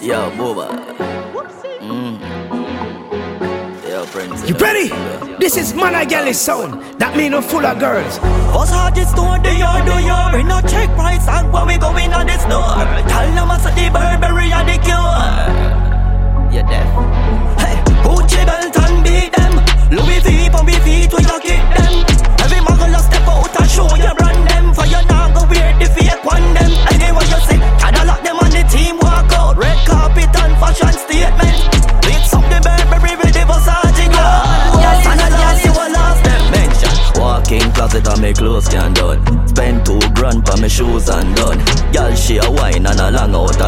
Yo, Booba. Mm. Yo, Prince. You ready? This is Mon Agallis sound. That mean I'm full of girls. What's hard to store the yard do you Bring no check price and when we going on this door Tell them said the Burberry and the cure You're deaf. Hey, Gucci belt and beat them Louis V on me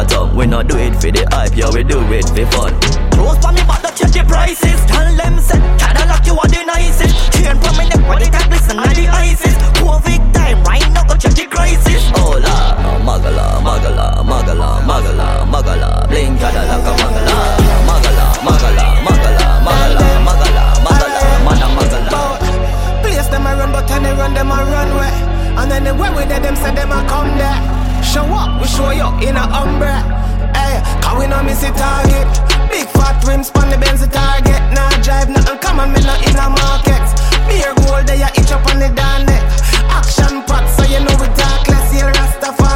tongue. We not do it for the hype, yeah we do it for fun. Close for me, but don't check the prices. Tell them say, Cadillac you are the nicest. Chain for me neck, but it a glisten like the ISIS. COVID time, right now go check the crisis. Oh la, magala, magala, magala, magala, magala, Bling Kadalic magala, magala, magala, magala, magala, magala, magala, mana magala. Place them a run, but they run them a run way. And way we did them say them a come there. Show up, we show you in a umbrella. Hey, cause we no miss the target. Big fat rims on the Benz the target. Nah drive nothing come on me not in a market. Beer gold they a itch up on the down. Action packed so you know we talk less. Yeah, Rastafari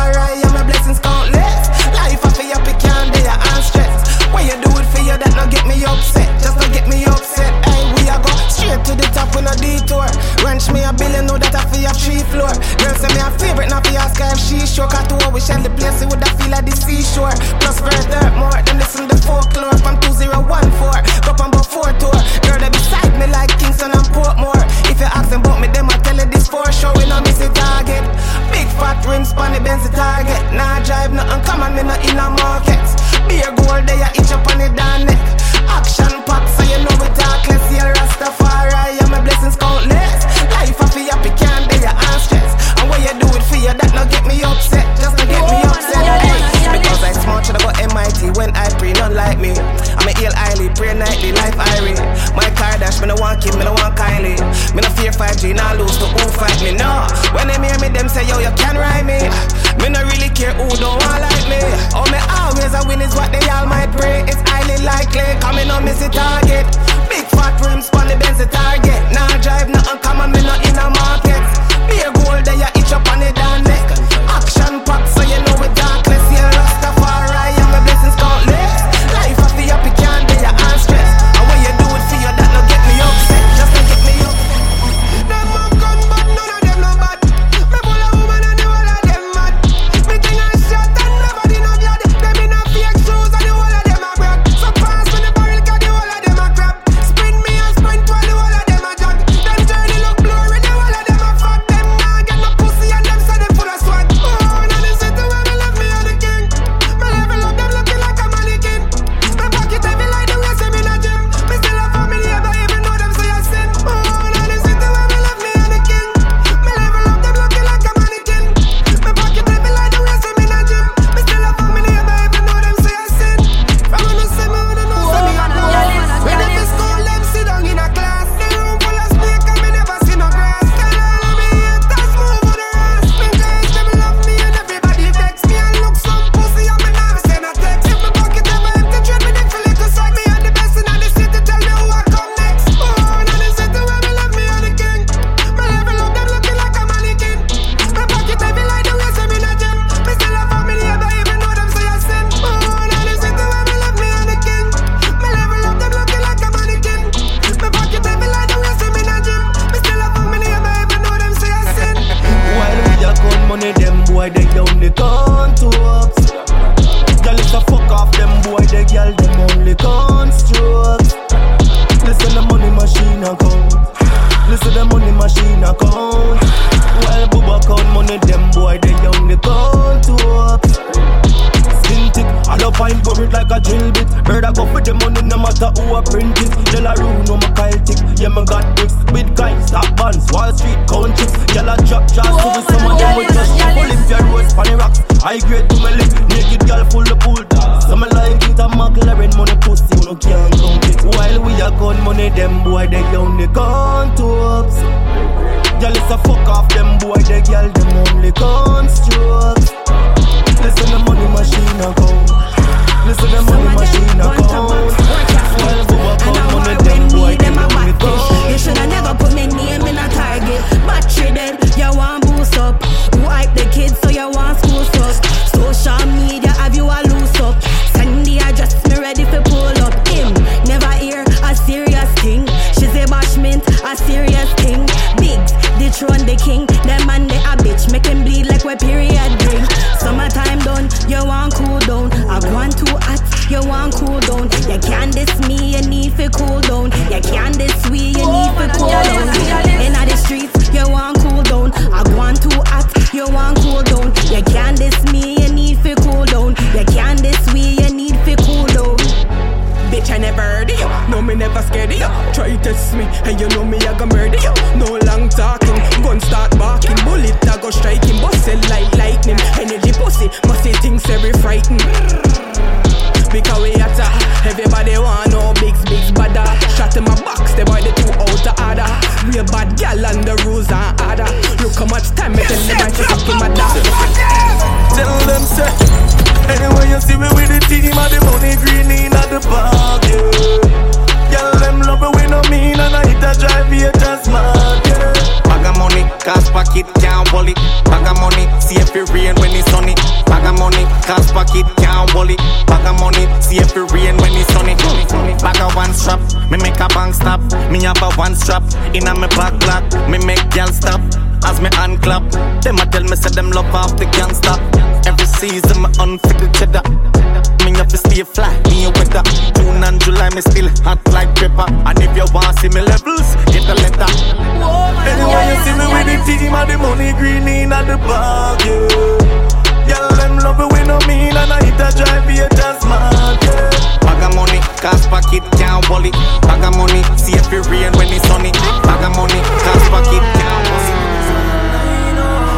when I pray, none like me. I'm a ill highly, pray nightly, life irie. My car dash, me no want Kim, me no want Kylie. Me no fear 5G, now lose to who fight me. No, when they hear me, them say, yo, you can ride me. Me no really care who don't want like me. Oh, me always a win is what they all might pray. It's highly likely, coming on miss the target. Big fat rims, on the Benz the target. Nah, drive nothing, come on, me not in a them boy they down the Heard I go for the money, no matter who I print it. Delaroo, no my Kyle tick. Yeah, me got bricks. Bitcoin, stock bonds, Wall Street, count chicks. Y'all a drop jars, we some of them we just pull if your rose funny rocks. I grade to my lip, naked girl full of pool dogs. Some like it a McLaren money pussy, you no can't count it. While we a gun money, them boy they down the contours. Girl, it's a fuck off them boy, and you know me, I gonna murder you. No long talking, gun start barking. Bullet, I go striking. Bust it like lightning. Energy pussy, must say things very frightened. Because we hotter. Everybody want no bigs, bigs, bada. Shot in my box, they boy the two out of order. Real bad gal and the rules are harder. Look how much time I just up in my dog. Tell them say Anyway you see me with the team and the money green in at the park, yeah no mean and I hit a drive here just mad, yeah Bag of money, cash pocket, can't hold it. Bag of money, see if it rain when it's sunny. Bag of money, cash pocket, can't hold it. Bag of money, see if it rain when it's sunny. Bag of one strap, me make a bank stop. Me have a one strap, in a me back block. Me make girl stop. As me hand clap, them a tell me say them love off the gangsta. Every season me unfit the cheddar. Me have to stay fly, me a weather. June and July me still hot like pepper. And if you want see me levels, get the letter. Anyway you see me with the team and the money green in at the park, yeah Girl them love it we no mean and I hit a drive here just mad, yeah Bag of money, cash pocket, can't hold it. Bag of money, see if it rain when it's sunny. Bag of money, cash pocket, can't hold it.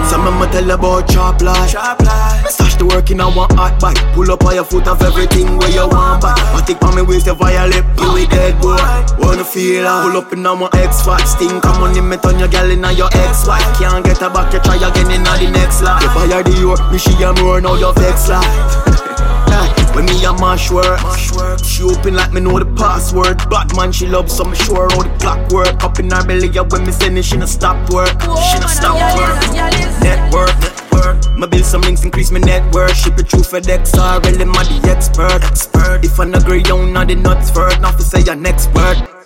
Some of me tell about chop life. Me stash the work in a one hot bite. Pull up on your foot of everything where you want back. I think on me waist you violate. You with dead boy. Wanna feel her. Pull up in a my X5. Stink come on me turn your girl in a your ex-wife. Can't get her back, you try again in a the next life. If I hear the your, me she am more now your vex life. When me a mash work, she open like me know the password. Batman she love so me sure how the clock work. Up in her belly, yeah, when me send it, she no stop work. She no stop work. Network, Me build some links, increase my worth. Ship it through FedEx, RL, I'm the expert. expert. If I agree, you know the nuts first. Not to say your next expert.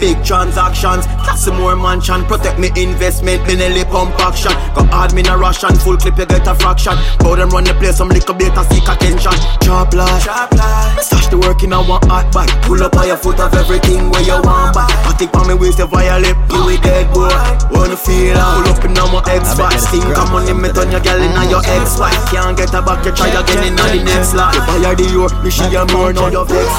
Big transactions, classy more mansion, protect me investment, me nearly pump action. Go hard, me no Russian, full clip, you get a fraction. Bow them run the place, some little bit of seek attention. Chop life, chop life. Me stash the work in a one hot bag. Pull up on your foot of everything where you want back. I think on me waist, you violate, you with dead boy. Wanna feel her? Pull up in a my X5. Sting come on, me turn your girl in a your ex-wife. Can't get her back, you try again in a the next life. You buy her the your, me she a more, now your vex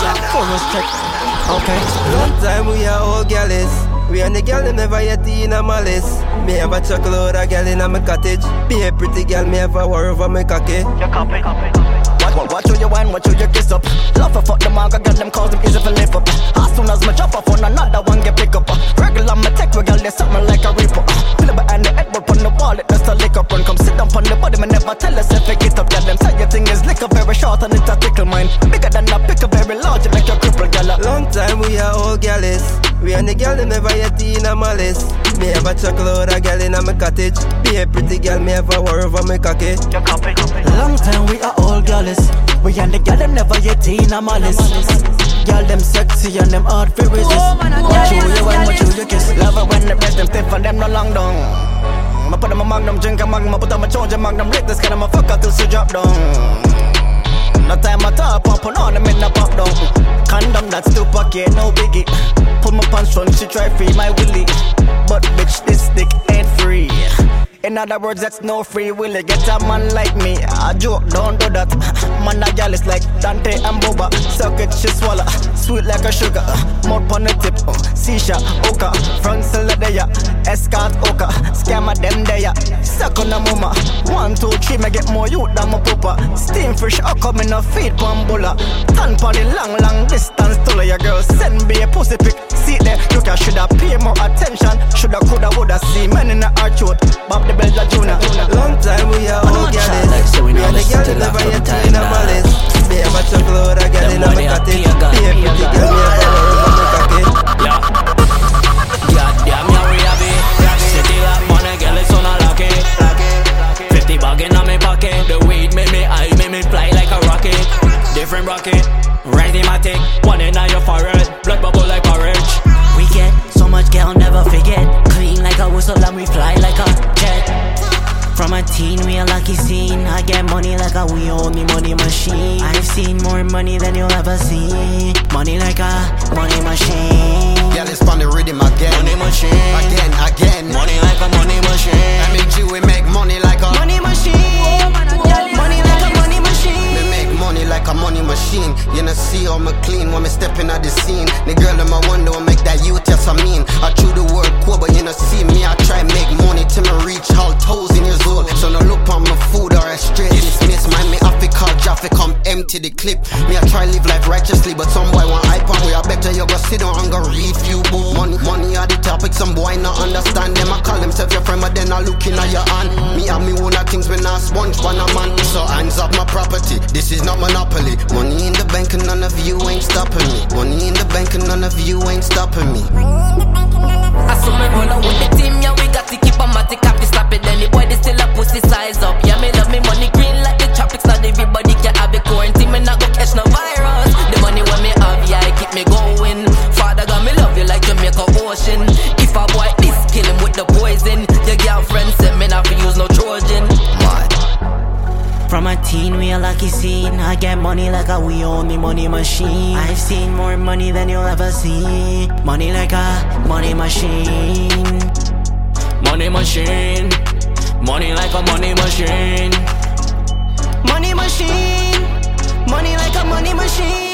Okay. Long time we are all gallus. We and the gal them never yet in a malice. Me have a chuckle out a gal in a my cottage. Be a pretty gal, me have a war over my cocky. Watch, watch, watch who you wine, watch who you kiss up. Love for fuck the mark, I got them cause them easy for live up. As soon as my drop off on another one get pick up. Regular my tech, we girl, they something like a reaper. Feel it behind the headboard on the wall, it just a lick up. Run, come sit down on the body, me never tell us if I get up. Girl, them say your thing is liquor very short and it a tickle mine. Bigger than a pick very large, it make you cripple. Long time we are all gallus. We and the gal them never yet in a malice. Me have a chuckle out a gal in a my cottage. Be a pretty gal, me have a war over my cocky. Long time we are all girlies. We and the girl them never yet in a malice. Girl them sexy and them hard for resist. Watch who you and watch who you kiss. Love it when the breast them stiff and them no long down. I put on my magnum, drink a magnum, I put on my charge, magnum, lick this kind of motherfucker till she drop down. No time at all, pump on them in the pop down. Condom that's too pocket, no biggie. Put my pants on, she try free my willy. But bitch, this dick ain't free. In other words, that's no free will. You Get a man like me, a joke, don't do that. Man, a gal is like Dante and Boba. Suck it, she swallow. Sweet like a sugar. More on the tip. Uh, Sisha, Oka. Front Celadea. Escort Oka. Scammer them there. Suck on the mama. One, two, three, me get more youth than my papa. Steam fish, I come in a feed pambola. Tan pon the long, long distance to your girl. Send me a pussy pic. See there, look, I shoulda pay more attention. Shoulda, coulda, woulda see men in the arch Bob the Belger Junior. Long time we are all gallus. We and the gal them never yet in a malice. Have a chuckle out a gal in a cottage. Be a pretty gal, me a war over my cocky. Yeah. Yeah, we have it. City like money, girl, it's on a lucky. 50 bag in my pocket. The weed make me high, make money than you'll ever see. Money like a money machine. Yeah, let's find the rhythm again. Money machine. Again, again. Money like a money machine. I mean, G, we make money like a money machine. Money like a money machine. Me make money like a money machine. You know, see how me clean when me stepping at the scene. The girl in my window make that youth, yes, I mean. I chew the word cool, but you know, see me, I try make money till me reach all thousand years old. So no look on my food or a straight dismiss. Mind me, I fi call Jaffe, empty the clip. Me, I try live life righteously, but some boy want hype on me. I better you go sit down and go read few book. Money, money are the topic, some boy not understand them. I call themself your friend, but then I looking at your hand. Me and me own things, when I sponge for a man. So hands off my property, this is not monopoly. Money in the bank and none of you ain't stopping me. Money in the bank and none of you ain't stopping me. I saw me roll scene. I get money like a we own the money machine. I've seen more money than you'll ever see. Money like a money machine. Money machine. Money like a money machine. Money machine. Money like a money machine.